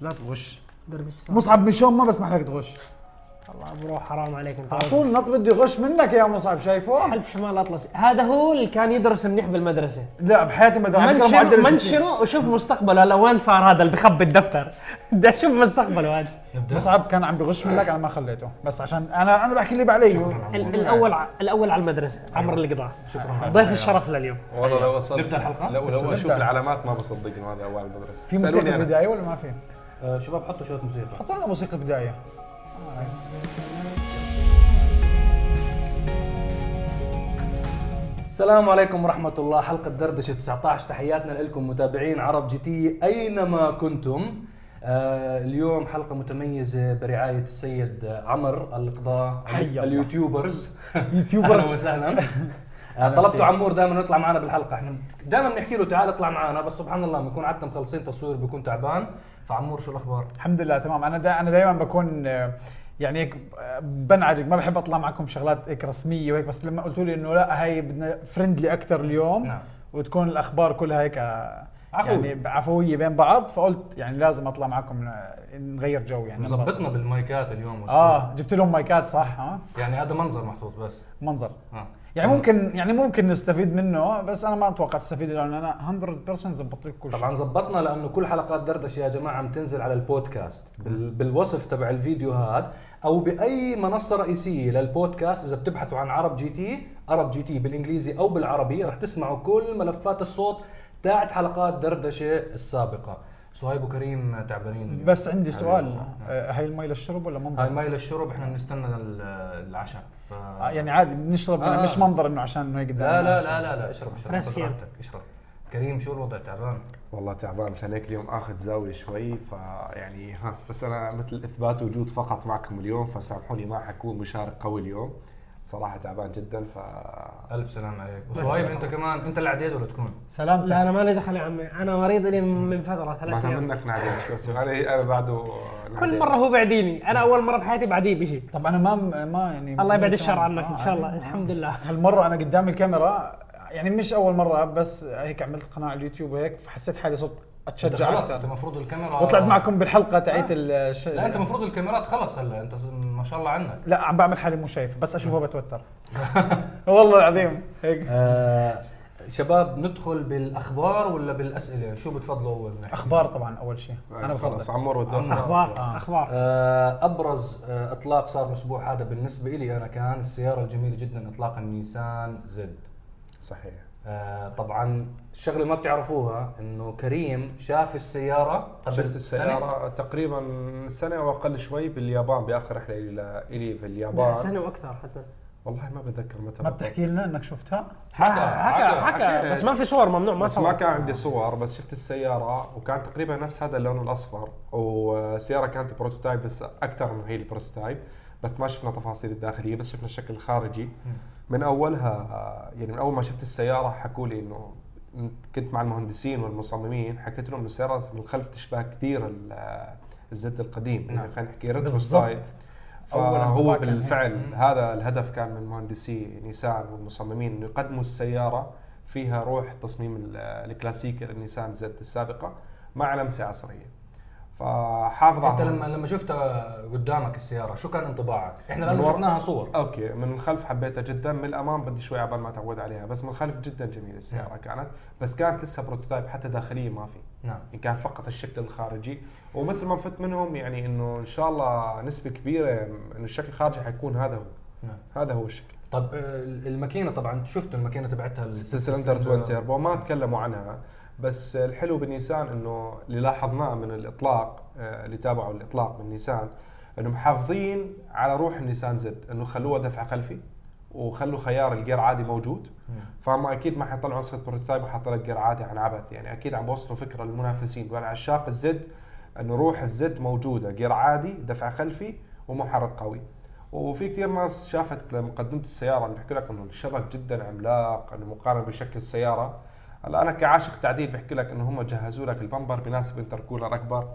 لا تغش. مصعب مشون ما بسمح لك تغش. الله برو حرام عليك انت على طول نط بده يغش منك يا مصعب شايفه؟ حلف شمال اطلسي هذا هو اللي كان يدرس منيح بالمدرسة. لا بحياتي ما 60. منشره وشوف مستقبله. هلا وين صار هذا اللي بخبي الدفتر؟ بدي أشوف مستقبله هذا. نبدا مصعب كان عم بغش منك أنا ما خليته. بس عشان أنا أنا بحكي اللي بعلي. ال- الأول ع- الأول على المدرسة عمر القضاء. شكرا. ضيف الشرف لليوم. والله لو اصل نبدأ الحلقة؟ لو لو أشوف. العلامات ما بصدق انه هذا أول المدرسة. في موسيقى. بدايه ولا ما في؟ آه، شباب حطوا شوية موسيقى. حطوا لنا موسيقى بداية. السلام عليكم ورحمة الله. حلقة دردشة 19 تحياتنا لكم متابعين عرب GT أينما كنتم. آه اليوم حلقة متميزة برعاية السيد عمر القضاء حي الله. ال YouTubers. YouTubers. أهلا وسهلا. آه طلبتوا عمور دائما يطلع معنا بالحلقة. إحنا دائما بنحكي له تعال اطلع معنا بس سبحان الله بنكون عادة مخلصين تصوير بيكون تعبان. فعمور شو الأخبار؟ الحمد لله تمام أنا دا أنا دائما بكون آه، يعني هيك آه، بنعجق ما بحب أطلع معكم شغلات هيك رسمية وهيك بس لما قلتوا لي إنه لا هاي بدنا friendly أكثر اليوم نعم. وتكون الأخبار كلها هيك آه، عفوي. يعني عفويه بين بعض فقلت يعني لازم أطلع معكم نغير جو يعني مظبطنا بالمايكات اليوم. آه جبت لهم مايكات صح ها يعني هذا منظر محطوط بس منظر آه. يعني ممكن يعني ممكن نستفيد منه بس أنا ما أتوقع تستفيد لأنه أنا 100% زبطت لك كل شيء. طبعا زبطنا لأنه كل حلقات دردشة يا جماعة عم تنزل على البودكاست. بال- بالوصف تبع الفيديو هذا أو بأي منصة رئيسية للبودكاست إذا بتبحثوا عن عرب GT عرب GT بالإنجليزي أو بالعربي رح تسمعوا كل ملفات الصوت تاعت حلقات دردشة السابقة. صهيب وكريم تعبانين. بس عندي سؤال آه، هاي المي للشرب ولا منظر؟ هاي مي للشرب إحنا بنستنى ال- العشاء ف... آه، يعني عادي بنشرب آه. مش منظر إنه عشان إنه قدام لا لا. لا لا لا اشرب اشرب خذ راحتك اشرب كريم شو الوضع تعبان؟ والله تعبان مشان هيك اليوم آخذ زاوية شوي فيعني ها بس أنا مثل إثبات وجود فقط معكم اليوم فسامحوني ما حكون مشارك قوي اليوم صراحة تعبان جدا ف ألف سلام عليك. وصهيب أنت كمان أنت اللي عديت ولا تكون؟ سلامتك لا أنا مالي دخل يا عمي. أنا مريض لي من فترة ما ثلاث أيام. منك نادي شو أنا أنا بعده كل مرة هو بعديني. أنا أول مرة بحياتي بعديه بشيء طب أنا ما ما يعني الله يبعد الشر عنك آه، ان شاء الله. عادي. الحمد لله. هالمرة أنا قدام الكاميرا يعني مش أول مرة بس هيك عملت قناة على اليوتيوب وهيك فحسيت حالي انت أتشجع خلص أنت المفروض الكاميرا وطلعت معكم بالحلقة تاعت الش... لا أنت المفروض الكاميرات خلص هلا أنت ما شاء الله عنك. لا عم بعمل حالي مو شايف بس اشوفها بتوتر والله العظيم هيك. آه شباب ندخل بالأخبار ولا بالأسئلة؟ شو بتفضلوا أول؟ أخبار طبعا أول شيء. أنا خلص وده أخبار آه. أخبار. آه أبرز آه إطلاق صار الأسبوع هذا بالنسبة لي أنا كان السيارة الجميلة جدا إطلاق النيسان زد. صحيح. آه طبعا الشغله ما بتعرفوها إنه كريم شاف السيارة قبل شفت سنة. السيارة تقريبا سنة واقل شوي باليابان بآخر رحلة إلى إلي في اليابان. سنة وأكثر حتى. والله ما بتذكر متى ما. بتحكي لنا إنك شفتها؟ حكى حكى حكى بس ما في صور ممنوع ما بس صور. ما كان عندي صور بس شفت السيارة وكان تقريبا نفس هذا اللون الأصفر وسيارة كانت prototype بس أكثر من هي ال prototype بس ما شفنا تفاصيل الداخلية بس شفنا الشكل الخارجي من أولها يعني من أول ما شفت السيارة حكوا لي إنه كنت مع المهندسين والمصممين حكيت لهم إنه السيارة من الخلف تشبه كثير ال- ال Z القديم نعم. يعني خلينا نحكي retro. style فهو هيك. بالفعل هذا الهدف كان من مهندسي نيسان والمصممين إنه يقدموا السيارة فيها روح تصميم ال- الكلاسيكي للنيسان Z السابقة مع لمسة عصرية فحافظ أنت لما لما شفتها قدامك السيارة شو كان انطباعك؟ إحنا من ورا- شفناها صور. أوكي من الخلف حبيتها جدا من الأمام بدي شوي عبال ما اتعود عليها بس من الخلف جدا جميله السيارة نعم. كانت بس كانت لسه prototype حتى داخلية ما في. نعم. يعني كان فقط الشكل الخارجي. ومثل ما فت منهم يعني إنه إن شاء الله نسبة كبيرة انه الشكل الخارجي حيكون هذا هو. نعم. هذا هو الشكل. طب آه، الماكينة طبعا شفتوا الماكينة تبعتها؟ ست cylinder twin turbo ما تكلموا عنها. بس الحلو بالنيسان إنه اللي لاحظناه من الإطلاق آه، اللي تابعوا الإطلاق من نيسان انه محافظين على روح النيسان Z إنه خلوها دفع خلفي وخلوا خيار الجير عادي موجود. فهم أكيد ما حيطلعوا نسخه prototype وحط لك جير عادي عن عبث يعني أكيد عم بوصلوا فكرة للمنافسين. والعشاق ال Z إنه روح ال Z موجودة جير عادي دفع خلفي ومحرك قوي. وفي كثير ناس شافت مقدمة السيارة اللي بحكي لك إنه الشبك جدا عملاق إنه مقارنة بشكل السيارة. هلا أنا كعاشق تعديل بحكي لك إنه هم جهزوا لك ال bumper بناسب intercooler أكبر.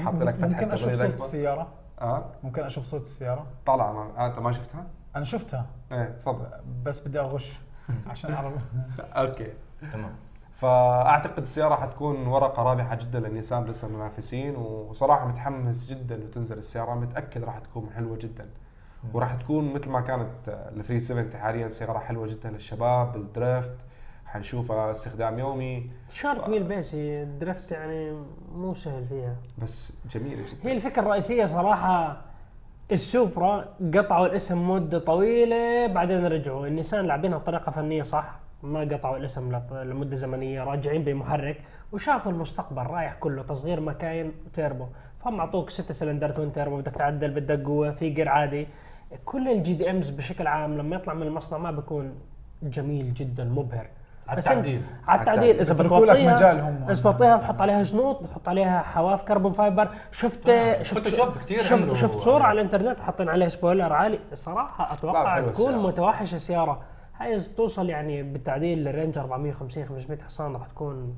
وحط لك فتحة ممكن أشوف صورة السيارة؟ آه؟ ممكن أشوف صورة السيارة؟ طالعه ما- آه، أنت ما شفتها؟ أنا شفتها. إيه تفضل. بس بدي أغش عشان أعرف. أوكي. تمام. فأعتقد السيارة حتكون ورقة رابحة جدا للنيسان بالنسبة للمنافسين وصراحة متحمس جدا انه تنزل السيارة. متأكد راح تكون حلوة جدا. وراح تكون مثل ما كانت ال 370 حاليا سيارة حلوة جدا للشباب بال drift. حنشوفها استخدام يومي. short wheelbase هي ال drift يعني مو سهل فيها. بس جميله جدا هي الفكرة الرئيسية صراحة السوبرا قطعوا الاسم مدة طويلة بعدين رجعوا. النيسان لاعبينها بطريقة فنية صح ما قطعوا الاسم لمدة زمنية راجعين بمحرك. وشافوا المستقبل رايح كله تصغير مكاين وتيربو فهم أعطوك ستة cylinder twin turbo بدك تعدل بدك قوة في جير عادي. كل ال JDMs بشكل عام لما يطلع من المصنع ما بيكون جميل جدا مبهر. على التعديل. على التعديل. إذا بتوطيها مجال هم. بس بتوطيها بتحط عليها جنوط بتحط عليها حواف carbon fiber شفت آه، شفت Photoshop كتير شفت, شفت صورة على الإنترنت؟ حاطين عليها spoiler عالي. صراحة أتوقع تكون السيارة. متوحشة السيارة. هاي توصل يعني بالتعديل لل range 450 500 حصان راح تكون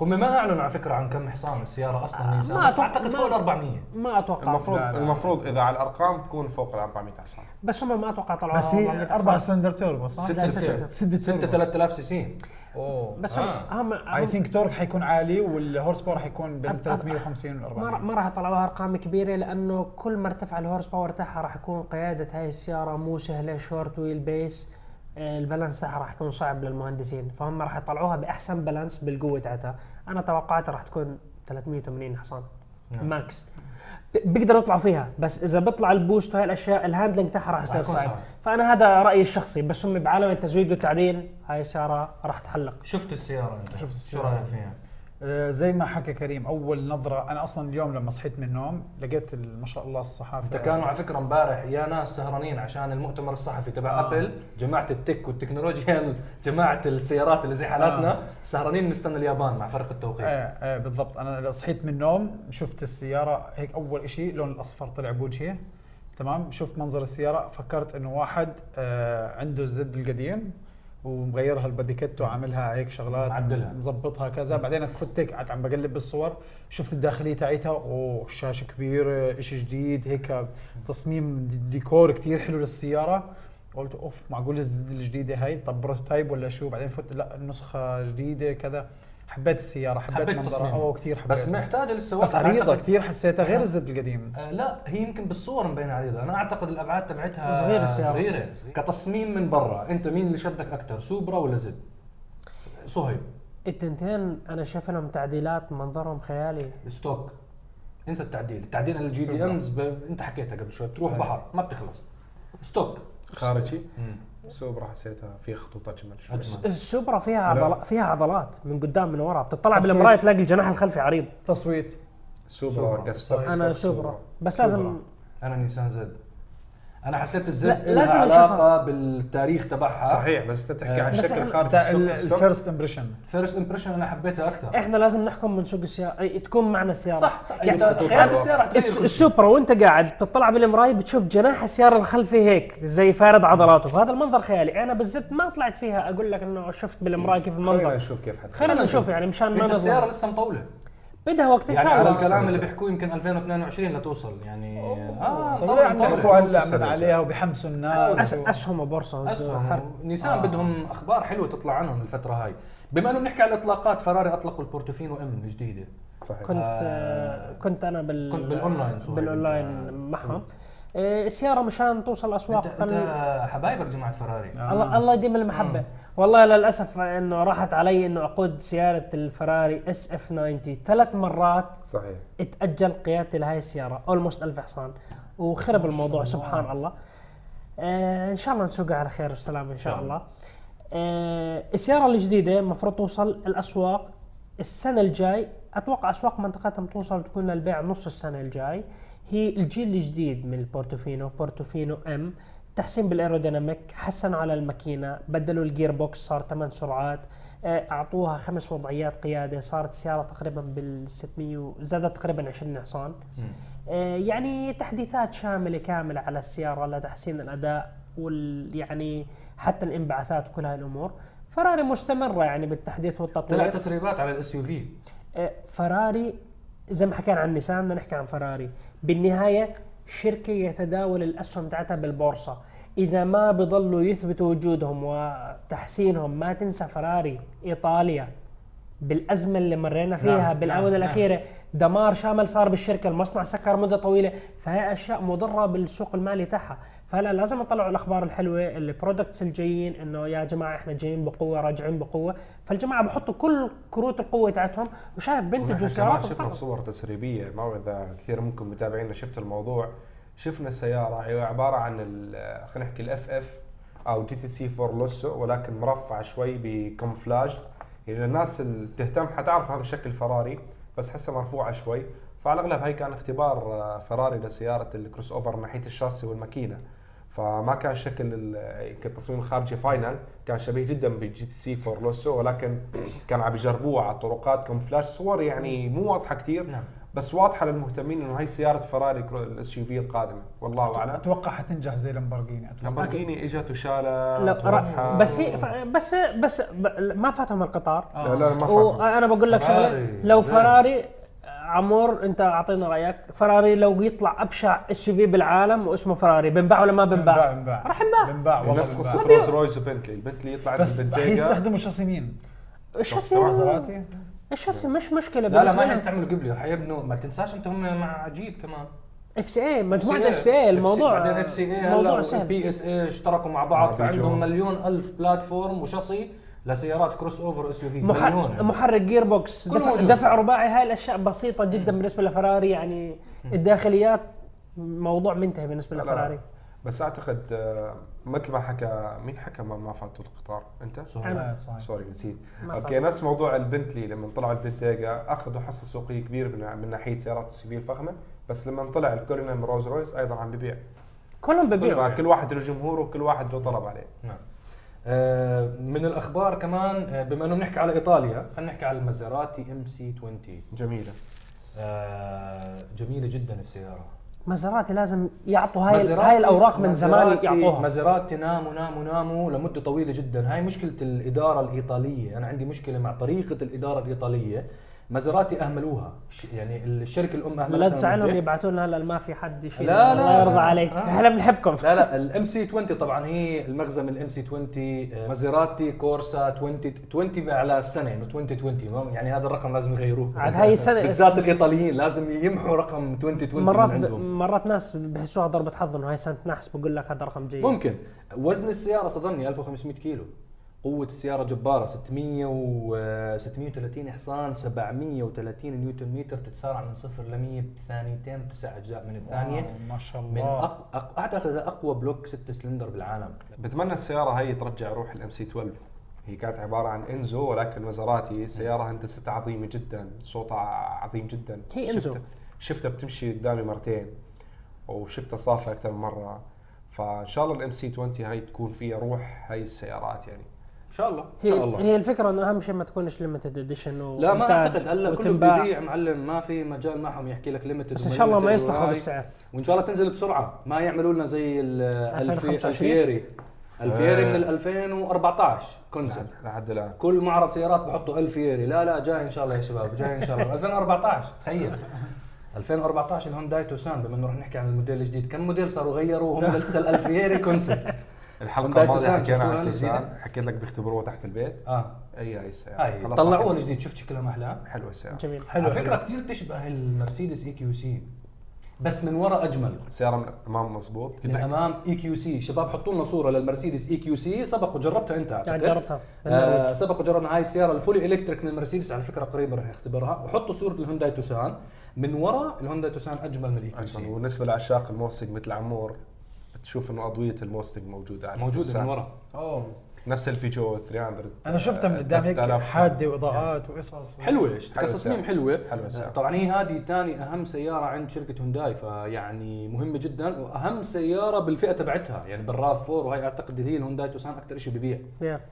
هم ما أعلنوا على فكرة عن كم حصان السيارة أصلا آه، نيسان ما بس أتوقع- أعتقد ما- فوق ال 400 ما أتوقع المفروض لا، لا. المفروض إذا على الأرقام تكون فوق ال 400 حصان بس هم ما أتوقع طلعوا بس هي أربع cylinder turbo صح؟ ست لا، ستة ستة. ستة 6 توربو 3000 CC أوه بس هم آه. هم, I think torque حيكون عالي وال horsepower حيكون بين up- up- 350 و ما 400 ما راح يطلعوها أرقام كبيرة لأنه كل ما ارتفع ال horsepower تاعها راح يكون قيادة هاي السيارة مو سهلة short wheelbase ال balance تاعها راح يكون صعب للمهندسين فهم راح يطلعوها بأحسن balance بالقوة تاعتها أنا توقعت راح تكون 380 حصان نعم. max بيقدروا يطلعوا فيها بس إذا بيطلع ال boost وهي الأشياء ال handling تاعها راح يصير صعب صعب. فأنا هذا رأيي الشخصي بس هم بعالم التزويد والتعديل هاي السيارة راح تحلق شفت السيارة أنت شفت شو السيارة. رأيك فيها؟ آه، زي ما حكى كريم أول نظرة أنا أصلا اليوم لما صحيت من النوم لقيت ما شاء الله الصحافة أنت كانوا على فكرة امبارح يا ناس سهرانين عشان المؤتمر الصحفي تبع آه. Apple جماعة ال tech والتكنولوجيا جماعة السيارات اللي زي حالاتنا آه. سهرانين نستنى اليابان مع فرق التوقيت إيه إيه بالضبط. أنا صحيت من النوم شفت السيارة هيك أول شيء لون الأصفر طلع بوجهي. تمام؟ شفت منظر السيارة فكرت إنه واحد آه عنده ال Z القديم. ومغيرها ال body kit وعاملها هيك شغلات معدلها. مظبطها كذا. بعدين فت هيك قعدت عم بقلب بالصور شفت الداخلية تاعتها. أوه شاشة كبيرة شيء جديد هيك تصميم ديكور كتير حلو للسيارة. قلت أوف معقول الجديدة هاي؟ طب prototype ولا شو؟ بعدين فت لا النسخه جديدة كذا. حبيت السيارة حبيت, حبيت منظرها كثير حبيت بس محتاجه لسه بس وقت. عريضة أعتقد- كثير حسيتها غير ال Z القديم. آه لا هي يمكن بالصور مبينة عريضة. أنا أعتقد الأبعاد تبعتها صغيرة السيارة. صغيرة. كتصميم من برا. أنت مين اللي شدك أكثر سوبرا ولا Z؟ صهيب التنتين أنا شايف لهم تعديلات منظرهم خيالي. stock انسى التعديل. التعديل على ال JDMs ب... أنت حكيتها قبل شوي. بتروح بحر ما بتخلص. stock. خارجي. سوبرا حسيتها فيها خطوط اجمل شوي. السوبرا فيها لا. عضلات فيها عضلات من قدام من ورا بتطلع تصويت. بالمرايه تلاقي الجناح الخلفي عريض. تصويت. سوبرا سوبرا. قصة. أنا سوبرا. بس لازم أنا نيسان Z. أنا حسيت ال Z لا، لها لازم علاقة بالتاريخ تبعها. صحيح بس أنت تحكي عن بس شكل خارج ال first impression first impression أنا حبيتها أكثر إحنا لازم نحكم من سوق السياره أي تكون معنا السيارة. صح صح. يعني انت خيارات السيارة حتغير الس- كل شيء. السوبرا وأنت قاعد بتطلع بالمراية بتشوف جناح السيارة الخلفي هيك زي فارد عضلاته. فهذا المنظر خيالي. أنا بال Z ما طلعت فيها أقول لك إنه شفت بالمراية كيف خلينا المنظر نشوف كيف حتكون. خلينا نشوف يعني مشان ما السيارة لسه مطولة. بدها وقت ان يعني شاء على الله الكلام اللي بيحكوه يمكن 2022 لتوصل يعني آه طب مطولة- ليه عم مطولة. يحكوا هلا السنة من الجاية. عليها وبيحمسوا الناس أسهم وبورصة أسهم. نيسان آه. بدهم أخبار حلوة تطلع عنهم الفترة هاي بما إنه بنحكي على الإطلاقات فراري أطلقوا البورتوفينو إم الجديدة صحيح كنت آه. آه كنت أنا بال كنت بالأونلاين صهيب. بالأونلاين أنت- معهم آه السيارة مشان توصل اسواق انت, أنت حبايبك جماعة فراري. آه. الله الله يديم المحبة. والله للأسف إنه راحت علي إنه أقود سيارة الفراري SF 90 ثلاث مرات صحيح. اتاجل قيادتي لهي السيارة. almost 1000 حصان وخرب الموضوع سبحان الله. آه إن شاء الله نسوقها على خير وسلامه إن شاء الله. الله. آه السيارة الجديدة المفروض توصل الأسواق السنة الجاي. أتوقع أسواق منطقتهم توصل تكون للبيع نص السنة الجاي. هي الجيل الجديد من البورتوفينو. بورتوفينو M تحسين بال aerodynamic حسنوا على الماكينة بدلوا ال gearbox صار 8 سرعات آه، أعطوها خمس وضعيات قيادة صارت السياره تقريبا بال 600 زادت تقريبا 20 حصان. آه، يعني تحديثات شاملة كاملة على السيارة لتحسين الأداء وال يعني حتى الانبعاثات وكل هاي الأمور. فراري مستمرة يعني بالتحديث طلع والتطوير تسريبات على ال SUV آه، فراري زي ما حكينا عن نيسان بدنا نحكي عن فراري. بالنهاية شركة يتداول الأسهم تاعتها بالبورصة. إذا ما بضلوا يثبتوا وجودهم وتحسينهم ما تنسى فراري إيطاليا. بالأزمة اللي مرينا فيها نعم، بالآونة نعم، الأخيرة دمار شامل صار بالشركة المصنع سكر مدة طويلة. فهي أشياء مضرة بالسوق المالي تاعها. فهلا لازم يطلعوا الأخبار الحلوة ال products الجايين إنه يا جماعة إحنا جايين بقوة راجعين بقوة. فالجماعة بحطوا كل كروت القوة تاعتهم وشايف بنتج ونحن كمان سيارات شفنا. صور تسريبية ما إذا كثير منكم متابعينا شفتوا الموضوع. شفنا سياره هي عبارة عن خلينا نحكي ال FF أو GTC 4 لوسو ولكن مرفع شوي ب camouflage يعني الناس اللي بتهتم حتعرف هذا الشكل فراري بس حسها مرفوعة شوي. فعلى الأغلب هي كان اختبار آه، فراري لسيارة ال crossover من ناحية الشاسي والماكينة. فما كان شكل ال- كالتصميم الخارجي final كان شبيه جدا بال GTC 4 لوسو ولكن كان عم يجربوه على الطرقات camouflage صور يعني مو واضحة كثير نعم. بس واضحة للمهتمين إنه هي سيارة فراري ال SUV القادمة. والله أعلم. أتوقع حتنجح زي لامبورجيني أتوقع. لامبورجيني إجت وشالت لا بس هي ف- بس بس ب- ما فاتهم القطار. آه. لا لا ما فاتت وأنا بقول لك شغلة. لو. فراري عمور انت اعطينا رأيك فراري لو يطلع أبشع SUV بالعالم واسمه فراري بنباع ولا ما بنباع؟ بنباع راح نباع بنباع والله نفس بنباع. قصة روز رويز وبنتلي البنتلي يطلع بس البنتيجا. حيستخدموا شاسي مين؟ الشاسي مازراتي؟ الشاسي مش مشكلة لا لا ما. يستعملوا قبلي حيبنوا ما تنساش انت هم مع جيب كمان اف سي اي مجموعه اف سي اي الموضوع بعدين اف سي اي موضوع هلا سهل بي اس اي اشتركوا مع بعض مع فعندهم. مليون ألف بلاتفورم وشاصي لسيارات كروس أوفر اس يو في محر... مليون يعني. محرك جير بوكس دفع, موجود. دفع رباعي هاي الأشياء بسيطة جدا بالنسبة لفراري يعني الداخليات موضوع منتهي بالنسبة. لفراري بس أعتقد آه، مثل ما حكى مين حكى ما, ما فاتوا القطار أنت؟ صحيح. آه، صحيح sorry نسيت okay. نفس موضوع البنتلي لما طلعوا البنتيجا أخذوا حصة سوقية كبيرة من, من ناحية سيارات ال SUV الفخمة بس لما طلع الكولينان من رولز رويس أيضا عم ببيع كلهم ببيعوا كل واحد له جمهوره وكل واحد له طلب عليه نعم من الأخبار كمان آه، بما إنه بنحكي على إيطاليا خلينا نحكي على المازيراتي MC 20 جميلة. آه، جميلة جدا السيارة. مازراتي لازم يعطوا هاي هاي الأوراق من زمان يعطوها. مازيراتي ناموا ناموا ناموا لمدة طويلة جدا. هاي مشكلة الإدارة الإيطالية. أنا عندي مشكلة مع طريقة الإدارة الإيطالية. مازيراتي أهملوها. يعني الشركة الأم أهملتها لا تزعلهم. يبعثوا لنا هلا ما في حد يشيل لا، لا. الله يرضى عليك. آه. إحنا بنحبكم. لا لا ال MC 20 طبعا هي المغزى من ال MC 20 آه، مازيراتي كورسا 20 20 على السنة إنه 2020 ما- يعني هذا الرقم لازم يغيروه. عاد هاي السنة- بالذات الإيطاليين لازم يمحوا رقم 2020 مرات من عندهم. مرات ناس بحسوها ضربة حظ إنه هاي سنة نحس بقول لك هذا رقم جيد. ممكن. وزن السيارة صدمني 1500 كيلو. قوة السيارة جبارة 600 و 630 حصان 730 نيوتن متر بتتسارع من صفر ل 100 بثانيتين وتسع أجزاء من الثانية. ما شاء من الله. أق... أق... أعتقد هذا أقوى بلوك 6 سلندر بالعالم. بتمنى السيارة هي ترجع روح ال MC 12 هي كانت عبارة عن إنزو ولكن مازراتي سيارة هندستها عظيمة جدا صوتها عظيم جدا. هي إنزو. شفتها- بتمشي قدامي مرتين وشفتها صافة أكثر من مرة. فإن شاء الله ال MC 20 هاي تكون فيها روح هاي السيارات يعني. إن شاء الله إن هي شاء الله. هي الفكرة إنه أهم شيء ما تكونش limited edition لا ما أعتقد هلا كله بده يبيع معلم ما في مجال معهم يحكي لك limited بس إن شاء الله ما يستخف بالسعر وإن شاء الله تنزل بسرعة. ما يعملوا لنا زي ال- الفي- 2025. الفيري. الفيري. من ال 2014 concept لحد الآن. كل معرض سيارات بحطوا الفيري لا لا جاي إن شاء الله يا شباب جاي إن شاء الله. 2014 تخيل. 2014 الهونداي توسان بما انه رح نحكي عن الموديل الجديد. كم موديل صاروا غيروا هم لسه الالفيري concept الحلقة الماضية توسان حكينا عن؟ توسان حكيت لك بيختبروها تحت البيت. آه. أي هاي السياره خلاص طلعوها. الجديد شفت شكلها محلاه حلوة السيارة. جميل. حلو على فكرة. كثير تشبه المرسيدس EQC بس من ورا أجمل. السياره من الامام مضبوط من أمام EQC شباب حطوا لنا صورة للمرسيدس EQC سبق وجربتها أنت يعني اعتقد جربتها. آه. سبق وجربنا هاي السيارة ال fully electric من المرسيدس على فكرة قريبا رح نختبرها وحطوا صورة الهونداي توسان. من ورا الهونداي توسان أجمل من ال EQC وبالنسبة لعشاق الموستنج مثل عمور بتشوف إنه أضوية الموستنج موجودة على موجودة. من ورا أوه نفس البيجو 300 أنا شفتها من قدام هيك 3000. حادة واضاءات وقصص حلوة حلوة كتصميم. حلوة حلوة السيارة. طبعا هي هذه ثاني أهم سيارة عند شركة هونداي فيعني مهمة جدا وأهم سيارة بالفئة تبعتها يعني بالراف 4 وهي أعتقد هي الهونداي توسان أكثر شيء ببيع.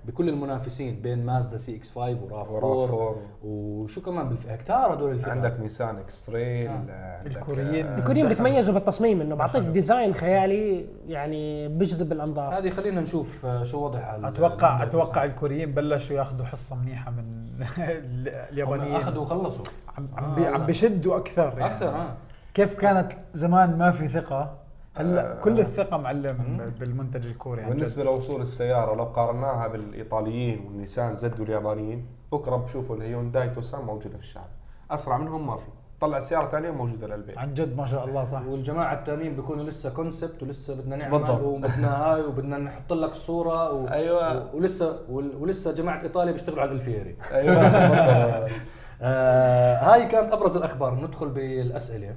بكل المنافسين بين مازدا CX 5 وراف 4 وراف فور وشو كمان بالفئة كتار هدول الفئات عندك نيسان اكستريل آه. الكوريين. آه، الكوريين. بيتميزوا بالتصميم إنه بعطيك design خيالي يعني بيجذب الأنظار هذه خلينا نشوف آه، شو وضعها أتوقع أتوقع. الكوريين بلشوا ياخذوا حصة منيحة من اليابانيين. أخذوا وخلصوا. عم عم, آه،. عم بيشدوا أكثر يعني. أكثر آه. كيف كانت زمان ما في ثقة؟ هلا آه. كل الثقة معلم بالمنتج الكوري. عن جد. بالنسبة لوصول السيارة لو قارناها بالإيطاليين والنيسان زد واليابانيين بكرة بشوفوا الهيونداي توسان موجودة في الشارع. أسرع منهم ما في. طلع سيارة ثانية موجودة للبيع عن جد ما شاء الله صح. والجماعة الثانيين بيكونوا لسه concept ولسه بدنا نعمل بالضبط. وبدنا هاي وبدنا نحط لك الصورة و... أيوة. و... ولسه ولسه جماعة إيطاليا بيشتغلوا على الالفيري أيوه. آه هاي كانت أبرز الأخبار. ندخل بالأسئلة.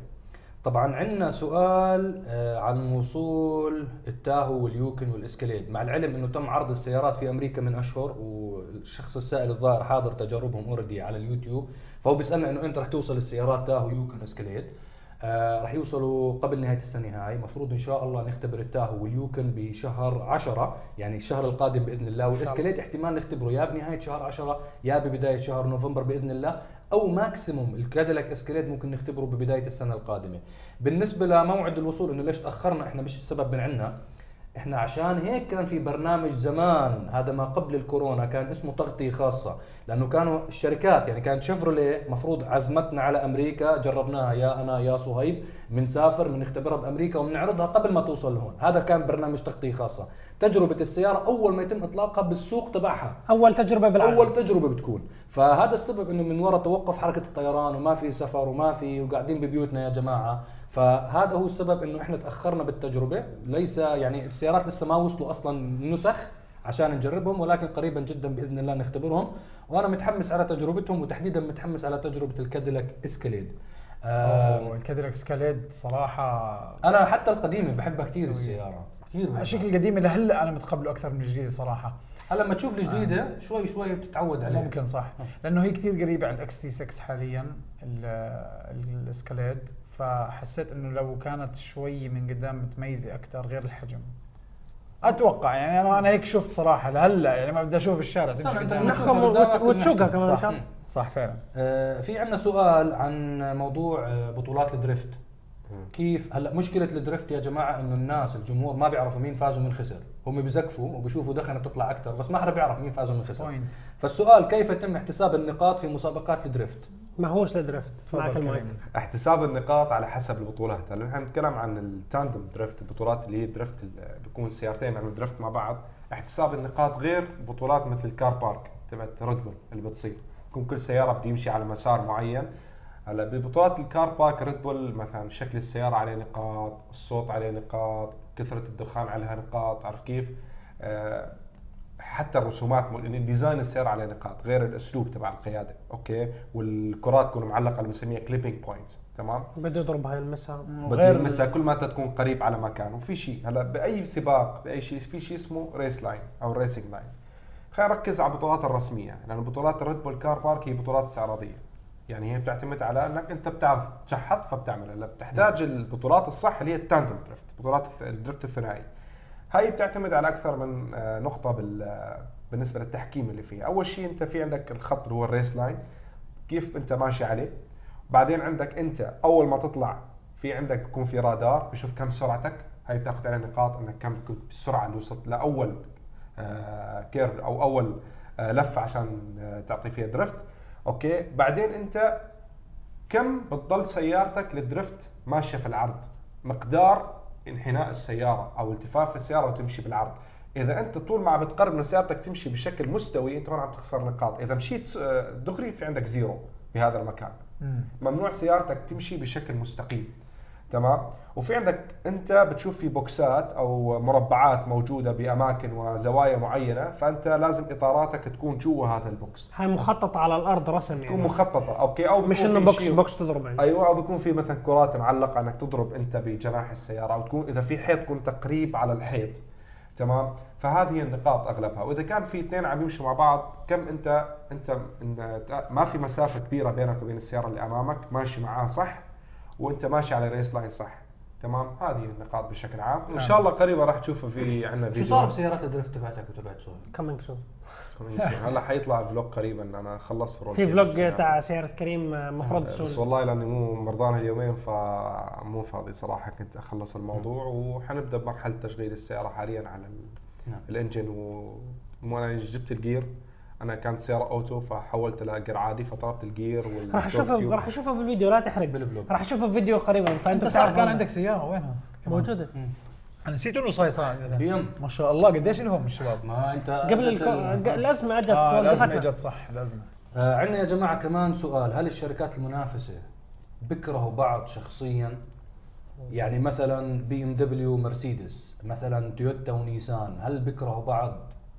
طبعا عندنا سؤال آه عن وصول التاهو واليوكن والإسكليد. مع العلم إنه تم عرض السيارات في أمريكا من أشهر والشخص السائل الظاهر حاضر تجاربهم already على اليوتيوب فهو بيسألنا إنه إمتى رح توصل السيارات تاهو يوكن إسكليد؟ آه رح يوصلوا قبل نهاية السنة هاي. مفروض إن شاء الله نختبر التاهو واليوكن بشهر عشرة يعني الشهر القادم بإذن الله. والاسكليد احتمال نختبره يا بنهاية شهر عشرة يا ببداية شهر نوفمبر بإذن الله. أو maximum الكاديلاك اسكليد ممكن نختبره ببداية السنة القادمة. بالنسبة لموعد الوصول إنه ليش تأخرنا إحنا؟ مش السبب من عندنا. إحنا عشان هيك كان في برنامج زمان هذا ما قبل الكورونا كان اسمه تغطية خاصة لأنه كانوا الشركات يعني كانت شيفروليه مفروض عزمتنا على أمريكا جربناها يا أنا يا صهيب بنسافر بنختبرها بأمريكا وبنعرضها قبل ما توصل لهون. هذا كان برنامج تغطية خاصة. تجربة السيارة أول ما يتم إطلاقها بالسوق تبعها. أول تجربة بالعالم. أول تجربة بتكون. فهذا السبب إنه من وراء توقف حركة الطيران وما في سفر وما في وقاعدين ببيوتنا يا جماعة. فهذا هو السبب إنه إحنا تأخرنا بالتجربة. ليس يعني السيارات لسه ما وصلوا أصلا نسخ عشان نجربهم ولكن قريبا جدا بإذن الله نختبرهم. وأنا متحمس على تجربتهم وتحديدا متحمس على تجربة الكاديلاك اسكاليد أوه، الكاديلاك سكاليد صراحة أنا حتى القديمة بحبها كثير السيارة كثير. الشكل القديم لهلا أنا متقبله أكثر من الجديد صراحة. هلأ لما تشوف الجديدة شوي شوي بتتعود عليها. ممكن صح. لأنه هي كثير قريبة على ال XT 6 حاليا ال- الاسكاليد فحسيت إنه لو كانت شوي من قدام متميزة أكثر غير الحجم. أتوقع يعني أنا أنا هيك شفت صراحة لهلأ يعني ما بدي أشوف الشارع تمشي قدام. نحكم نحكم قدامك وت- وتسوقها كمان ان صح. الله صح فعلا. آه، في عندنا سؤال عن موضوع آه، بطولات ال drift. كيف؟ هلأ مشكلة ال drift يا جماعة إنه الناس الجمهور ما بيعرفوا مين فاز ومين خسر هم بيزقفوا وبيشوفوا دخنه بتطلع أكثر بس ما حدا بيعرف مين فاز ومين خسر فالسؤال كيف يتم احتساب النقاط في مسابقات ال drift؟ ما هوش ل drift معك المايك. احتساب النقاط على حسب البطولات. هلا نحن نتكلم عن ال tandem drift البطولات اللي هي drift ال- بيكون سيارتين يعملوا drift مع بعض. احتساب النقاط غير بطولات مثل ال car park تبعت ريد بول اللي بتصير يكون كل سيارة بده يمشي على مسار معين. هلا ببطولات ال car park ريد بول مثلا شكل السيارة عليه نقاط الصوت عليه نقاط كثرة الدخان عليها نقاط عارف كيف؟ آه حتى الرسومات مو- يعني design السيارة عليه نقاط غير الأسلوب تبع القيادة okay؟ والكرات تكون معلقة اللي بنسميها clipping points تمام؟ بده يضرب هاي المسا. بده غير يلمسها كل ما أنت تكون قريب على مكان وفي شيء هلا بأي سباق بأي شيء في شيء اسمه race line أو racing line خلينا نركز على البطولات الرسمية لأن بطولات الريد بول car park هي بطولات استعراضية. يعني هي بتعتمد على إنك أنت بتعرف تشحط فبتعمل هلا بتحتاج البطولات الصح اللي هي ال tandem drift بطولات ال drift الثنائي. هاي بتعتمد على أكثر من آه، نقطة بال آه، بالنسبة للتحكيم اللي فيها. أول شيء أنت في عندك الخط اللي هو ال race line كيف أنت ماشي عليه. بعدين عندك أنت أول ما تطلع في عندك بيكون في رادار بشوف كم سرعتك. هاي بتاخذ عليها نقاط إنك كم كنت بالسرعه اللي وصلت لأول آه curve أو أول لفة عشان تعطي فيها drift. أوكي؟ بعدين أنت كم بتضل سيارتك لل drift ماشية في العرض. مقدار انحناء السيارة أو التفاف السيارة وتمشي بالعرض. إذا أنت طول ما عم بتقرب إنه سيارتك تمشي بشكل مستوي أنت هون عم تخسر نقاط. إذا مشيت آه، دغري في عندك zero بهذا المكان. مم. ممنوع سيارتك تمشي بشكل مستقيم. تمام؟ وفي عندك انت بتشوف في box ات أو مربعات موجودة بأماكن وزوايا معينة فأنت لازم إطاراتك تكون جوا هذا ال box. هاي مخططة على الأرض رسم تكون يعني. مخططة. أوكي أو مش إنه box box تضرب يعني. أيوه أو بيكون في مثلا كرات معلقة إنك تضرب أنت بجناح السيارة أو تكون إذا في حيط تكون تقريب على الحيط. تمام؟ فهذه هي النقاط أغلبها. وإذا كان في اثنين عم يمشوا مع بعض كم انت أنت ما في مسافة كبيرة بينك وبين السيارة اللي أمامك ماشي معاه صح؟ وانت ماشي على race line صح. تمام؟ هذه هي النقاط بشكل عام. وإن شاء الله قريبا راح تشوفوا في عندنا شوية فيديو. صار بسيارات ال drift تبعتك وتبعت سوري؟ coming soon هلا حيطلع vlog قريبا. أنا خلصت في vlog. تاع سيارة كريم المفروض بس تسوي والله لأني مو مرضان اليومين فمو فاضي صراحة. كنت أخلص الموضوع وحنبدأ بمرحلة تشغيل السيارة حاليا على نعم. ال engine. و أنا جبت ال gear. أنا كانت سيارة auto فحولت لها gear عادي فطلبت ال gear وال راح أشوفها راح أشوفها في الفيديو لا تحرق. بال vlog. راح أشوفها في فيديو قريبا. فأنت بتعرف كان عندك سيارة وينها؟ موجودة. أنا نسيت إنه صاير صار ما شاء الله. قديش لهم الشباب؟ ما انت قبل الكو... الأزمة أجت. آه الأزمة أجت صح الأزمة. آه عندنا يا جماعة كمان سؤال. هل الشركات المنافسة بيكرهوا بعض شخصيا؟ يعني مثلا بي إم دبليو مرسيدس مثلا تويوتا ونيسان هل بيكرهوا بعض؟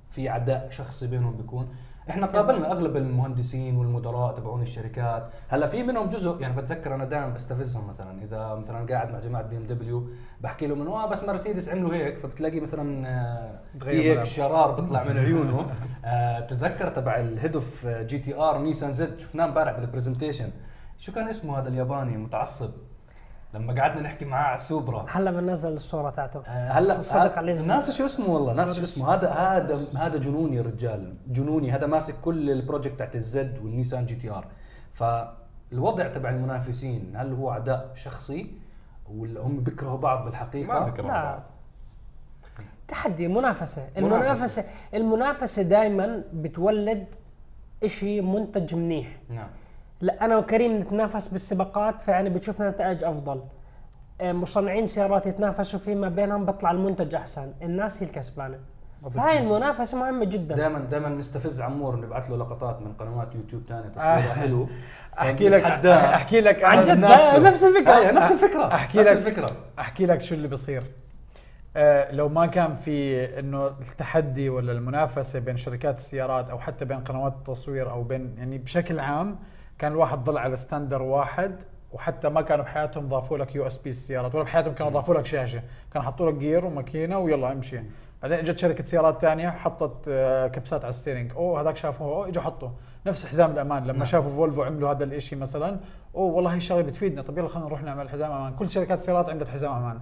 في عداء شخصي بينهم بيكون؟ إحنا قابلنا أغلب المهندسين والمدراء تبعون الشركات. هلأ في منهم جزء يعني بتذكر أنا دائما بستفزهم مثلا. إذا مثلا قاعد مع جماعة بي إم دبليو بحكي لهم إنه آه بس مرسيدس عملوا هيك فبتلاقي مثلا آه، في هيك. شرار بيطلع من عيونه. آه، بتتذكر تبع ال head of GTR نيسان Z شفناه امبارح بال presentation شو كان اسمه هذا الياباني متعصب لما قعدنا نحكي معاه على السوبرا هلا بننزل الصورة تاعته. آه، هلا صدق عليه ناسي شو اسمه والله ناسي شو اسمه هذا هذا هذا جنوني يا رجال جنوني. هذا ماسك كل ال project تاعت ال Z والنيسان GTR. فالوضع تبع المنافسين هل هو عداء شخصي ولا هم بيكرهوا بعض بالحقيقة؟ ما بكره لا. بعض. تحدي منافسة. منافسة. المنافسة المنافسة دائما بتولد إشي منتج منيح. نعم. لا أنا وكريم نتنافس بالسباقات فيعني بتشوف نتائج أفضل آه، مصنعين سيارات يتنافسوا فيما بينهم بيطلع المنتج أحسن الناس هي الكسبانة فهاي المنافسة مهمة جدا دائما دائما نستفز عمور نبعث له لقطات من قنوات يوتيوب ثانية آه. تصويرها حلو أحكي لك. أحكي لك عن جد. نفس الفكرة أيوة، نفس الفكرة أحكي نفس لك. الفكرة أحكي لك شو اللي بصير آه لو ما كان في إنه التحدي ولا المنافسة بين شركات السيارات أو حتى بين قنوات التصوير أو بين يعني بشكل عام كان الواحد ضل على standard واحد وحتى ما كانوا بحياتهم ضافوا لك USB السيارات ولا بحياتهم كانوا ضافوا لك شاشة. كانوا حطوا لك gear وماكينة ويلا امشي. بعدين إجت شركة سيارات ثانية حطت آه، كبسات على ال steering أوه هذاك شافوه أوه إجوا حطوا. نفس حزام الأمان. لما نعم. شافوا فولفو عملوا هذا الإشي مثلا أوه والله هي الشغلة بتفيدنا. طب يلا خلينا نروح نعمل حزام أمان. كل شركات السيارات عملت حزام أمان.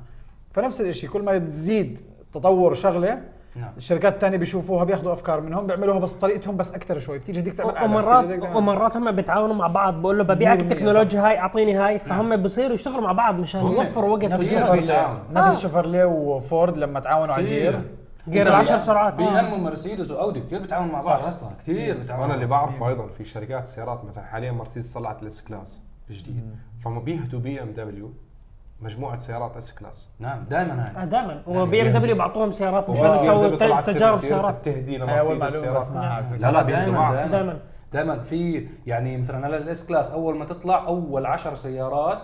فنفس الشيء كل ما تزيد تطور شغلة نعم. الشركات الثانية بيشوفوها بياخذوا أفكار منهم بيعملوا بس بطريقتهم بس أكثر شوي بتيجي هديك تعمل ومرات ومرات هم بيتعاونوا مع بعض بقول له ببيعك 100% التكنولوجيا هاي أعطيني هاي. فهم بصيروا يشتغلوا مع بعض مشان يوفروا وقت نفس نفس آه. شيفرليه وفورد لما تعاونوا على ال gear 10 بي- سرعات. بي آه. إم ومرسيدس وأودي كثير بيتعاونوا مع بعض. أصلا. كثير بيتعاونوا وأنا اللي. بعرفه أيضا في شركات سيارات مثلا حاليا مرسيدس طلعت ال S-Class الجديد فهم بيهدوا بي إم دبليو. مجموعة سيارات S-Class نعم دائما آه هاي دائما. يعني وبي إم بي- دبليو بعطوهم سيارات مشان يسووا تجارب سيارات. لمرسيدس معلومة. سيارات فكرة. لا لا دائما. دائما دائما. في يعني مثلا على ال S-Class أول ما تطلع أول 10 سيارات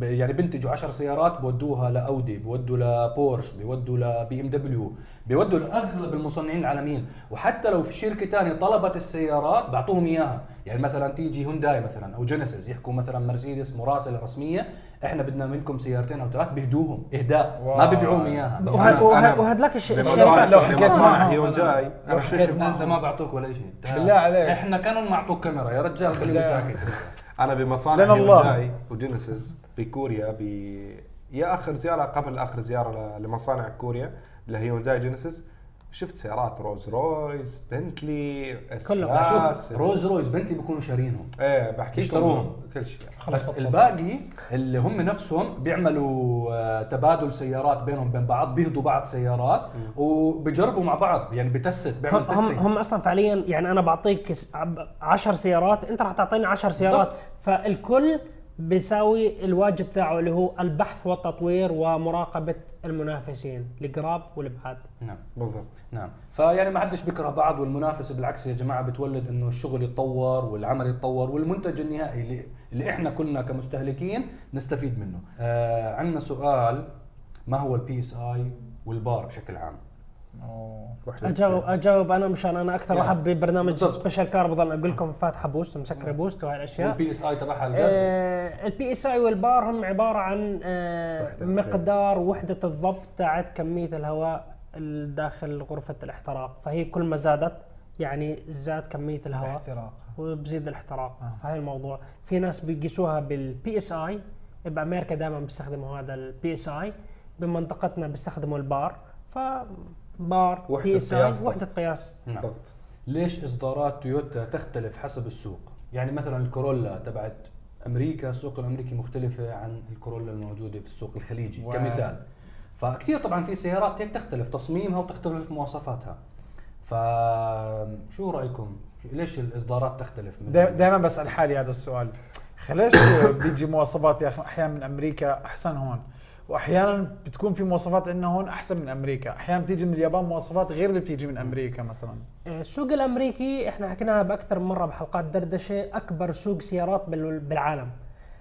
يعني بينتجوا 10 سيارات بودوها لأودي بودوا لبورش بيودوا لبي إم دبليو بيودوا لأغلب المصنعين العالميين. وحتى لو في شركة ثانية طلبت السيارات بعطوهم إياها. يعني مثلا تيجي هونداي مثلا أو جينيسيس يحكوا مثلا مرسيدس مراسله رسمية إحنا بدنا منكم سيارتين أو ثلاث بيهدوهم إهداء ما. بيبيعوهم إياها. وه- أنا- وه- أنا وهذاك الشيء لو حكيت معهم هيونداي لو حكيت. أنت ما بعطوك ولا شيء. بالله عليك. إحنا كانوا ما أعطوك كاميرا. يا رجال خليني بالله. ساكت. أنا بمصانع لنا الله. وجينيسيس بكوريا ب يا آخر زيارة قبل آخر زيارة لمصانع كوريا لهيونداي جينيسيس شفت سيارات رولز رويس بنتلي S كلهم. شوف روز رويز بنتلي بيكونوا شارينهم. إيه بحكي يشتروهم. كل شيء. بس الباقي اللي هم نفسهم بيعملوا آه، تبادل سيارات بينهم بين بعض بيهدوا بعض سيارات وبيجربوا مع بعض يعني بتست بيعمل هم هم, أصلا فعليا يعني أنا بعطيك 10 سيارات أنت راح تعطيني 10 سيارات. بالضبط. فالكل بيساوي الواجب تاعه اللي هو البحث والتطوير ومراقبة المنافسين القراب والابعاد نعم بالضبط. نعم. فيعني ما حدش بيكره بعض والمنافسه بالعكس يا جماعة بتولد إنه الشغل يتطور والعمل يتطور والمنتج النهائي اللي, اللي إحنا كلنا كمستهلكين نستفيد منه. آه عندنا سؤال ما هو ال PSI والبار بشكل عام؟ اجاوب أجاوب أنا مشان أنا أكثر يعني واحد ببرنامج. Special Car بضل أقول لكم فاتحة boost مسكرة boost وهاي الأشياء. وال PSI تبعها ال PSI وال bar هم عبارة عن آه مقدار وحدة الضبط تاعت كمية الهواء داخل غرفة الاحتراق. فهي كل ما زادت يعني زاد كمية الهواء. احتراق وبزيد الاحتراق. آه. فهي الموضوع. في ناس بيقيسوها بال PSI بأمريكا دائما بيستخدموا هذا ال PSI بمنطقتنا بيستخدموا البار. فبار وحدة قياس وحدة قياس. نعم. ضغط ليش إصدارات تويوتا تختلف حسب السوق؟ يعني مثلا الكورولا تبعت أمريكا السوق الأمريكي مختلفة عن الكورولا الموجودة في السوق الخليجي و- كمثال. فكثير طبعا في سيارات هيك تختلف تصميمها وتختلف مواصفاتها. فشو رأيكم؟ ليش الإصدارات تختلف من دائما بسأل حالي هذا السؤال. ليش بيجي مواصفات يا أخي أحيانا من أمريكا أحسن هون. وأحيانا بتكون في مواصفات إنه هون أحسن من أمريكا. أحيانا بتيجي من اليابان مواصفات غير اللي بتيجي من أمريكا مثلا. السوق الأمريكي إحنا حكيناها بأكثر من مرة بحلقات دردشة أكبر سوق سيارات بال- بالعالم.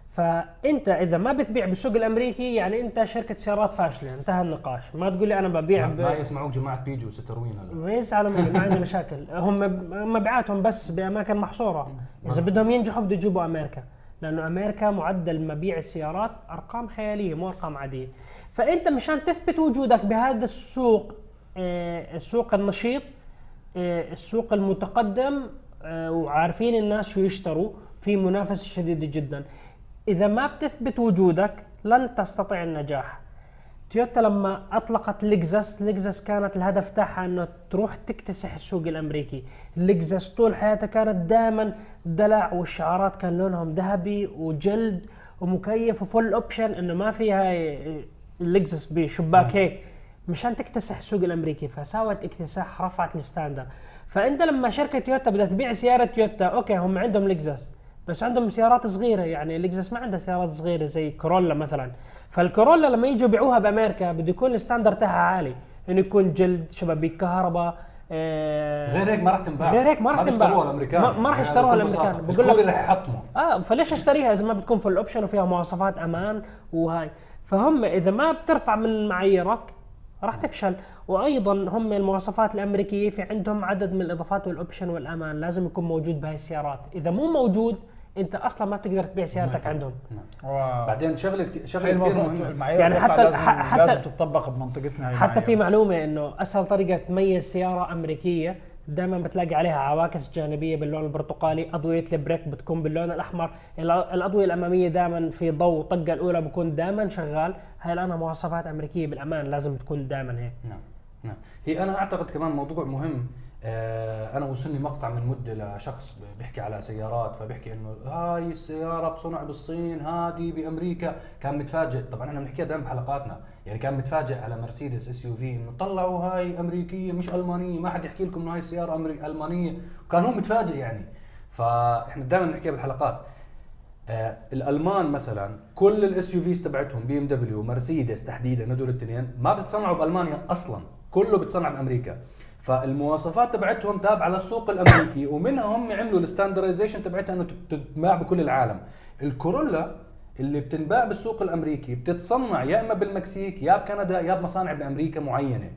فأنت إذا ما بتبيع بالسوق الأمريكي يعني أنت شركة سيارات فاشلة انتهى النقاش. ما تقول لي أنا ببيع ما ب... ما يسمعوك جماعة بيجو وستروين هلا. ما يزعلوا ما عندي مشاكل. هم مبيعاتهم بس بأماكن محصورة. إذا بدهم ينجحوا بده يجيبوا أمريكا. لأنه أمريكا معدل مبيع السيارات أرقام خيالية مو أرقام عادية. فأنت مشان تثبت وجودك بهذا السوق آه، السوق النشيط آه، السوق المتقدم آه، وعارفين الناس شو يشتروا في منافسة شديدة جدا. إذا ما بتثبت وجودك لن تستطيع النجاح. تويوتا لما أطلقت لكزس لكزس كانت الهدف تاعها إنه تروح تكتسح السوق الأمريكي. لكزس طول حياتها كانت دائما دلع والشعارات كان لونهم ذهبي وجلد ومكيف و full option إنه ما فيها اللكزس بشباك هيك. مشان تكتسح السوق الأمريكي فساوت اكتساح رفعت ال standard. فأنت لما شركة تويوتا بدها تبيع سيارة تويوتا أوكي هم عندهم لكزس بس عندهم سيارات صغيرة يعني لكزس ما عندها سيارات صغيرة زي كورولا مثلا. فالكورولا لما يجوا يبيعوها بأمريكا بده يكون ال standard تاعها عالي. إنه يكون جلد شبابيك كهرباء آه غير هيك ما راح تنباع. غير هيك ما راح تنباع. بيشتروها الأمريكان. ما- ما راح يعني يشتروها. بساطة. بقول لك- يحطموا آه فليش اشتريها إذا ما بتكون full option وفيها مواصفات أمان وهاي؟ فهم إذا ما بترفع من معاييرك راح تفشل. وأيضا هم المواصفات الأمريكية في عندهم عدد من الإضافات وال option والأمان. لازم يكون موجود بهاي السيارات. إذا مو موجود انت أصلا ما بتقدر تبيع سيارتك عندهم. و- بعدين شغله شغلة كثير مهمة. يعني حتى- لازم حتى- لازم تطبق بمنطقتنا حتى في. معلومة إنه أسهل طريقة تميز سيارة أمريكية دائما بتلاقي عليها عواكس جانبية باللون البرتقالي أضوية البريك بتكون باللون الأحمر. الأضوية الأمامية دائما في ضوء طقه الأولى بكون دائما شغال. هاي لانها مواصفات أمريكية بالأمان لازم تكون دائما هيك. نعم. نعم. هي أنا أعتقد كمان موضوع مهم أنا وصلني مقطع من مدة لشخص بيحكي على سيارات فبيحكي إنه هاي السيارة بصنع بالصين هذه بأمريكا. كان متفاجئ. طبعا إحنا بنحكيها دائما بحلقاتنا. يعني كان متفاجئ على مرسيدس SUV إنه طلعوا هاي أمريكية مش ألمانية ما حد يحكي لكم إنه هاي السيارة أمري- ألمانية. كان هو متفاجئ يعني. فإحنا دائما بنحكيها بالحلقات. آه الألمان مثلا كل ال SUVs تبعتهم بي ام دبليو مرسيدس تحديدا هدول الاثنين ما بتصنعوا بألمانيا أصلا. كله بتصنع بأمريكا. فالمواصفات تبعتهم تابعة للسوق الأمريكي ومنها هم عملوا ال standardization تبعتها إنه تتباع بكل العالم. الكورولا اللي بتنباع بالسوق الأمريكي بتتصنع يا إما بالمكسيك يا بكندا يا بمصانع بأمريكا معينة.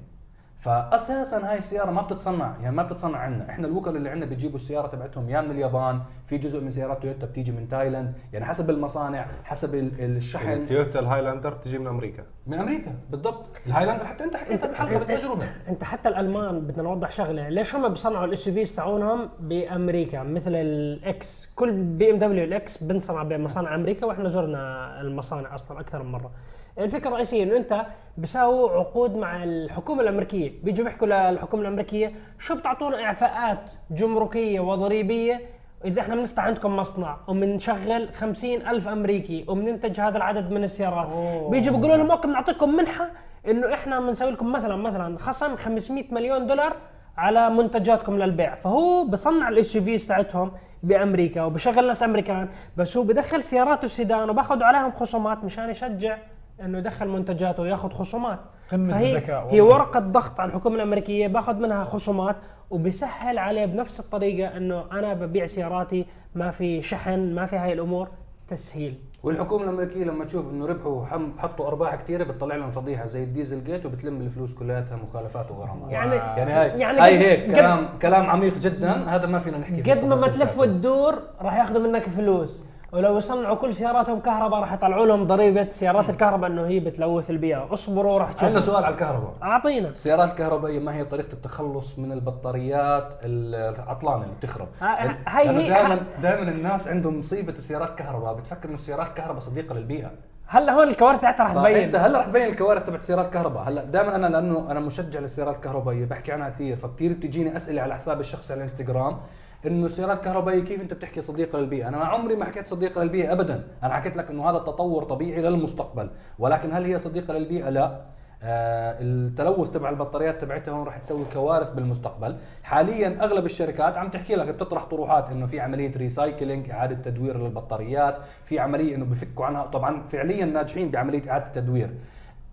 فاساسا هاي السيارة ما بتتصنع يعني ما بتتصنع عندنا. إحنا الوكلاء اللي عندنا بيجيبوا السيارة تبعتهم يا من اليابان في جزء من سيارات تويوتا بتيجي من تايلاند. يعني حسب المصانع حسب ال- الشحن. تويوتا الهايلاندر تجي من أمريكا. من أمريكا بالضبط. الهايلاندر حتى أنت حكيتها بالحلقة بالتجربة. أنت حتى الألمان بدنا نوضح شغلة. ليش هم بيصنعوا ال SUVs تاعونهم بأمريكا؟ مثل ال X كل بي إم دبليو ال X بنصنع بمصانع أمريكا وإحنا زرنا المصانع أصلا أكثر من مرة. الفكرة الرئيسيه إنه أنت بيساووا عقود مع الحكومة الأمريكية. بيجوا بيحكوا للحكومة الأمريكية شو بتعطونا إعفاءات جمركية وضريبية إذا إحنا بنفتح عندكم مصنع وبنشغل خمسين ألف أمريكي وبننتج هذا العدد من السيارات؟ بيجوا بيقولوا لهم أوكي بنعطيكم منحة إنه إحنا بنسوي لكم مثلا مثلا خصم 500 مليون دولار على منتجاتكم للبيع. فهو بصنع ال SUVs تاعتهم بأمريكا وبشغل ناس أمريكان بس هو بدخل سيارات السيدان وباخذ عليهم خصومات مشان يشجع إنه يدخل منتجاته وياخذ خصومات قمة فهي الذكاء هي. ورقة ضغط على الحكومة الأمريكية باخذ منها خصومات وبسهل عليه بنفس الطريقة إنه أنا ببيع سياراتي ما في شحن ما في هاي الأمور تسهيل والحكومة الأمريكية لما تشوف إنه ربحوا حطوا أرباح كثيرة بتطلع لهم فضيحة زي الديزل جيت وبتلم الفلوس كلياتها مخالفات وغرامات يعني يعني هاي يعني يعني هاي هيك كلام كلام عميق جدا هذا ما فينا نحكي فيه قد ما ما تلف. وتدور راح ياخذوا منك فلوس ولو يصنعوا كل سياراتهم كهرباء راح يطلعوا لهم ضريبة سيارات الكهرباء إنه هي بتلوث البيئة. اصبروا راح عندنا تشوفوا سؤال على الكهرباء. أعطينا. السيارات الكهربائية ما هي طريقة التخلص من البطاريات العطلانه اللي بتخرب؟ ها- هاي هي- دائما دائما الناس عندهم مصيبة السيارات الكهرباء بتفكر إنه السيارات الكهرباء صديقة للبيئة. هلا هون الكوارث تاعتها راح تبين. فأنت هلا رح تبين الكوارث تبعت سيارات الكهرباء. هلا دائما أنا لأنه أنا مشجع للسيارات الكهربائية بحكي عنها كثير. فكثير بتجيني أسئلة على حسابي الشخصي على الانستغرام إنه السيارات الكهربائية كيف أنت بتحكي صديقه للبيئة؟ أنا ما عمري ما حكيت صديقه للبيئة ابدا. أنا حكيت لك إنه هذا تطور طبيعي للمستقبل. ولكن هل هي صديقة للبيئة؟ لا. آه التلوث تبع البطاريات تبعتها هون رح تسوي كوارث بالمستقبل. حاليا أغلب الشركات عم تحكي لك بتطرح طروحات إنه في عملية recycling إعادة تدوير للبطاريات في عملية إنه بفكوا عنها. طبعا فعليا ناجحين بعملية إعادة التدوير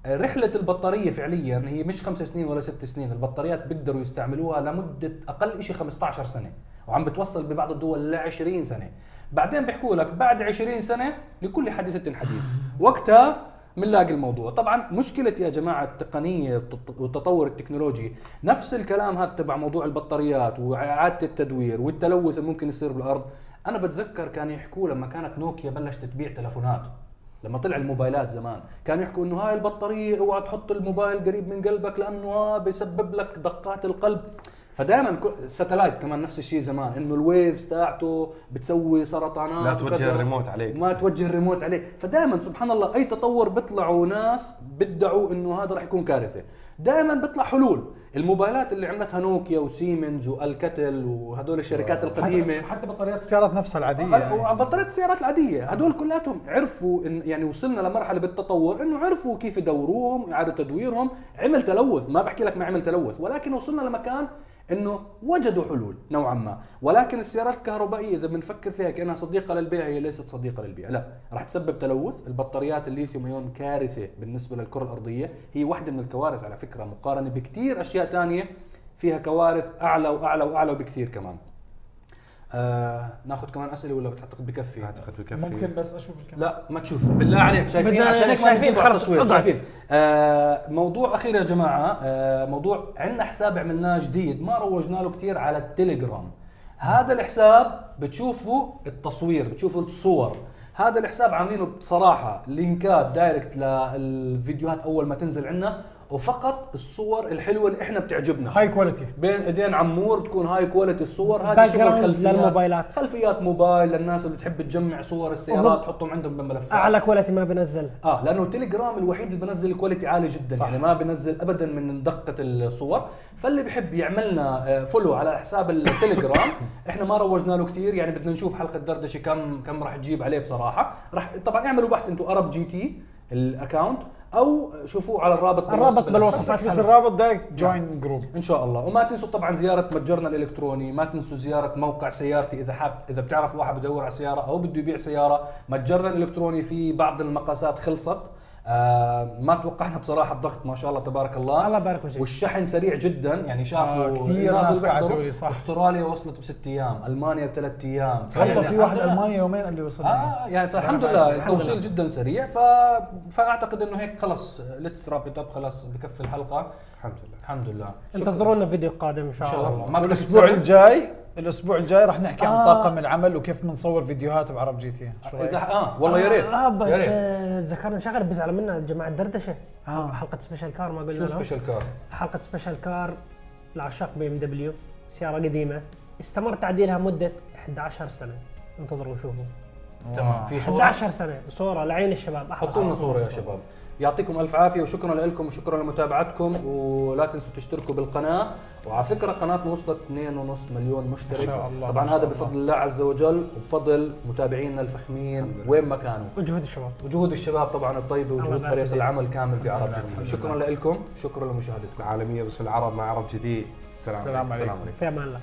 رحلة البطارية فعليا هي مش خمس سنين ولا ست سنين. البطاريات بيقدروا يستعملوها لمدة أقل شيء 15 سنة. وعم بتوصل ببعض الدول ل 20 سنة. بعدين بيحكوا لك بعد 20 سنة لكل حادثة حديث. وقتها بنلاقي الموضوع. طبعا مشكلة يا جماعة التقنية والتط- والتطور التكنولوجي نفس الكلام هذا تبع موضوع البطاريات وإعادة التدوير والتلوث اللي ممكن يصير بالأرض. أنا بتذكر كانوا يحكوا لما كانت نوكيا بلشت تبيع تلفونات. لما طلع الموبايلات زمان كانوا يحكوا إنه هاي البطارية اوعى تحط الموبايل قريب من قلبك لأنه ها بيسبب لك دقات القلب. فدائما ال satellite كمان نفس الشيء زمان إنه ال waves تاعته بتسوي سرطانات لا توجه. الريموت عليك. ما توجه الريموت عليه فدائما سبحان الله أي تطور بيطلعوا ناس بدعوا إنه هذا راح يكون كارثة دائما بيطلع حلول الموبايلات اللي عملتها نوكيا وسيمنز والكاتل وهدول الشركات القديمة. حتى, بطاريات السيارات نفسها العادية يعني. وبطاريات السيارات العادية. هدول كلاتهم عرفوا إن يعني وصلنا لمرحلة بالتطور إنه عرفوا كيف يدوروهم واعاده تدويرهم. عمل تلوث ما بحكي لك ما عمل تلوث ولكن وصلنا لمكان إنه وجدوا حلول نوعا ما. ولكن السيارات الكهربائية إذا بنفكر فيها كأنها صديقة للبيئه هي ليست صديقة للبيئه لا راح تسبب تلوث. البطاريات الليثيوم إيون كارثة بالنسبة للكرة الأرضية. هي واحدة من الكوارث على فكرة مقارنة بكثير أشياء ثانية فيها كوارث أعلى وأعلى وأعلى بكثير كمان. آه ناخذ كمان أسئلة ولا بتعتقد بكفي؟ أعتقد بكفي. ممكن بس أشوف الكاميرا لا ما تشوف. بالله عليك شايفين؟ عشان هيك ما شايفين، خلص،. شايفين؟ آه موضوع أخير يا جماعة آه موضوع عندنا حساب عملناه جديد ما روجنا له كثير على التليجرام. هذا الحساب بتشوفوا التصوير بتشوفوا الصور. هذا الحساب عاملينه بصراحة لينكات direct للفيديوهات أول ما تنزل عنا وفقط الصور الحلوة اللي إحنا بتعجبنا. هاي quality بين إيدين عمور بتكون هاي quality الصور. هذه شغل خلفيات. للموبايلات. خلفيات موبايل للناس اللي بتحب تجمع صور السيارات تحطهم عندهم بملفات أعلى quality ما بنزل. آه لأنه تليجرام الوحيد اللي بنزل quality عالي جدا. صح. يعني ما بنزل ابدا من دقة الصور. فاللي بحب يعملنا آه، follow على حساب التليجرام إحنا ما روجنا له كثير يعني بدنا نشوف حلقة دردشة كم كم راح تجيب عليه بصراحة. راح طبعا اعملوا بحث أنتم عرب جي تي ال account أو شوفوه على الرابط الرابط بالوصف. بس اسهل الرابط direct join group إن شاء الله. وما تنسوا طبعا زيارة متجرنا الإلكتروني ما تنسوا زيارة موقع سيارتي إذا حاب إذا بتعرف واحد بدور على سيارة أو بده يبيع سيارة. متجرنا الإلكتروني في بعض المقاسات خلصت. آه ما توقعنا بصراحة الضغط ما شاء الله تبارك الله. الله يبارك فيك. والشحن سريع جدا. يعني شافوا آه، كثير ناس اللي بيحضروا، بعتوا لي، صح. أستراليا وصلت بست أيام ألمانيا بثلاث أيام. والله يعني في واحد. المانيا يومين اللي وصل آه يعني فالحمد الحمد لله. التوصيل جدا سريع. ف... فأعتقد إنه هيك خلص let's wrap up خلاص بكفي الحلقة. الحمد لله. الحمد لله. انتظرونا فيديو قادم إن شاء شاء الله. الله. تسافر؟ الجاي الأسبوع الجاي راح نحكي عن آه. طاقم العمل وكيف بنصور فيديوهات بعرب جي تي؟ اذا آه والله يا ريت. آه بس يا ريت. آه، ذكرنا شغلة بيزعلوا منا جماعة دردشة. آه. حلقة special car ما قلنا شو. special car حلقة special car لعشاق بي ام دبليو سيارة قديمة. استمر تعديلها مدة 11 سنة. انتظروا وشوفوا. تمام. في صورة؟ 11 سنة. صورة لعين الشباب. حطوا لنا صورة يا شباب. يعطيكم ألف عافية وشكرا لكم وشكرا لمتابعتكم ولا تنسوا تشتركوا بالقناة. وعلى فكرة قناتنا وصلت 2.5 مليون مشترك. ما شاء الله، طبعا شاء هذا الله. بفضل الله عز وجل وبفضل متابعينا الفخمين وين ما كانوا. وجهود الشباب. وجهود الشباب طبعا الطيبه وجهود فريق. العمل كامل بعرب جديد. شكرا لكم شكرا لمشاهدتكم. العالمية بس العرب مع عرب جديد. السلام عليكم. في أمان الله.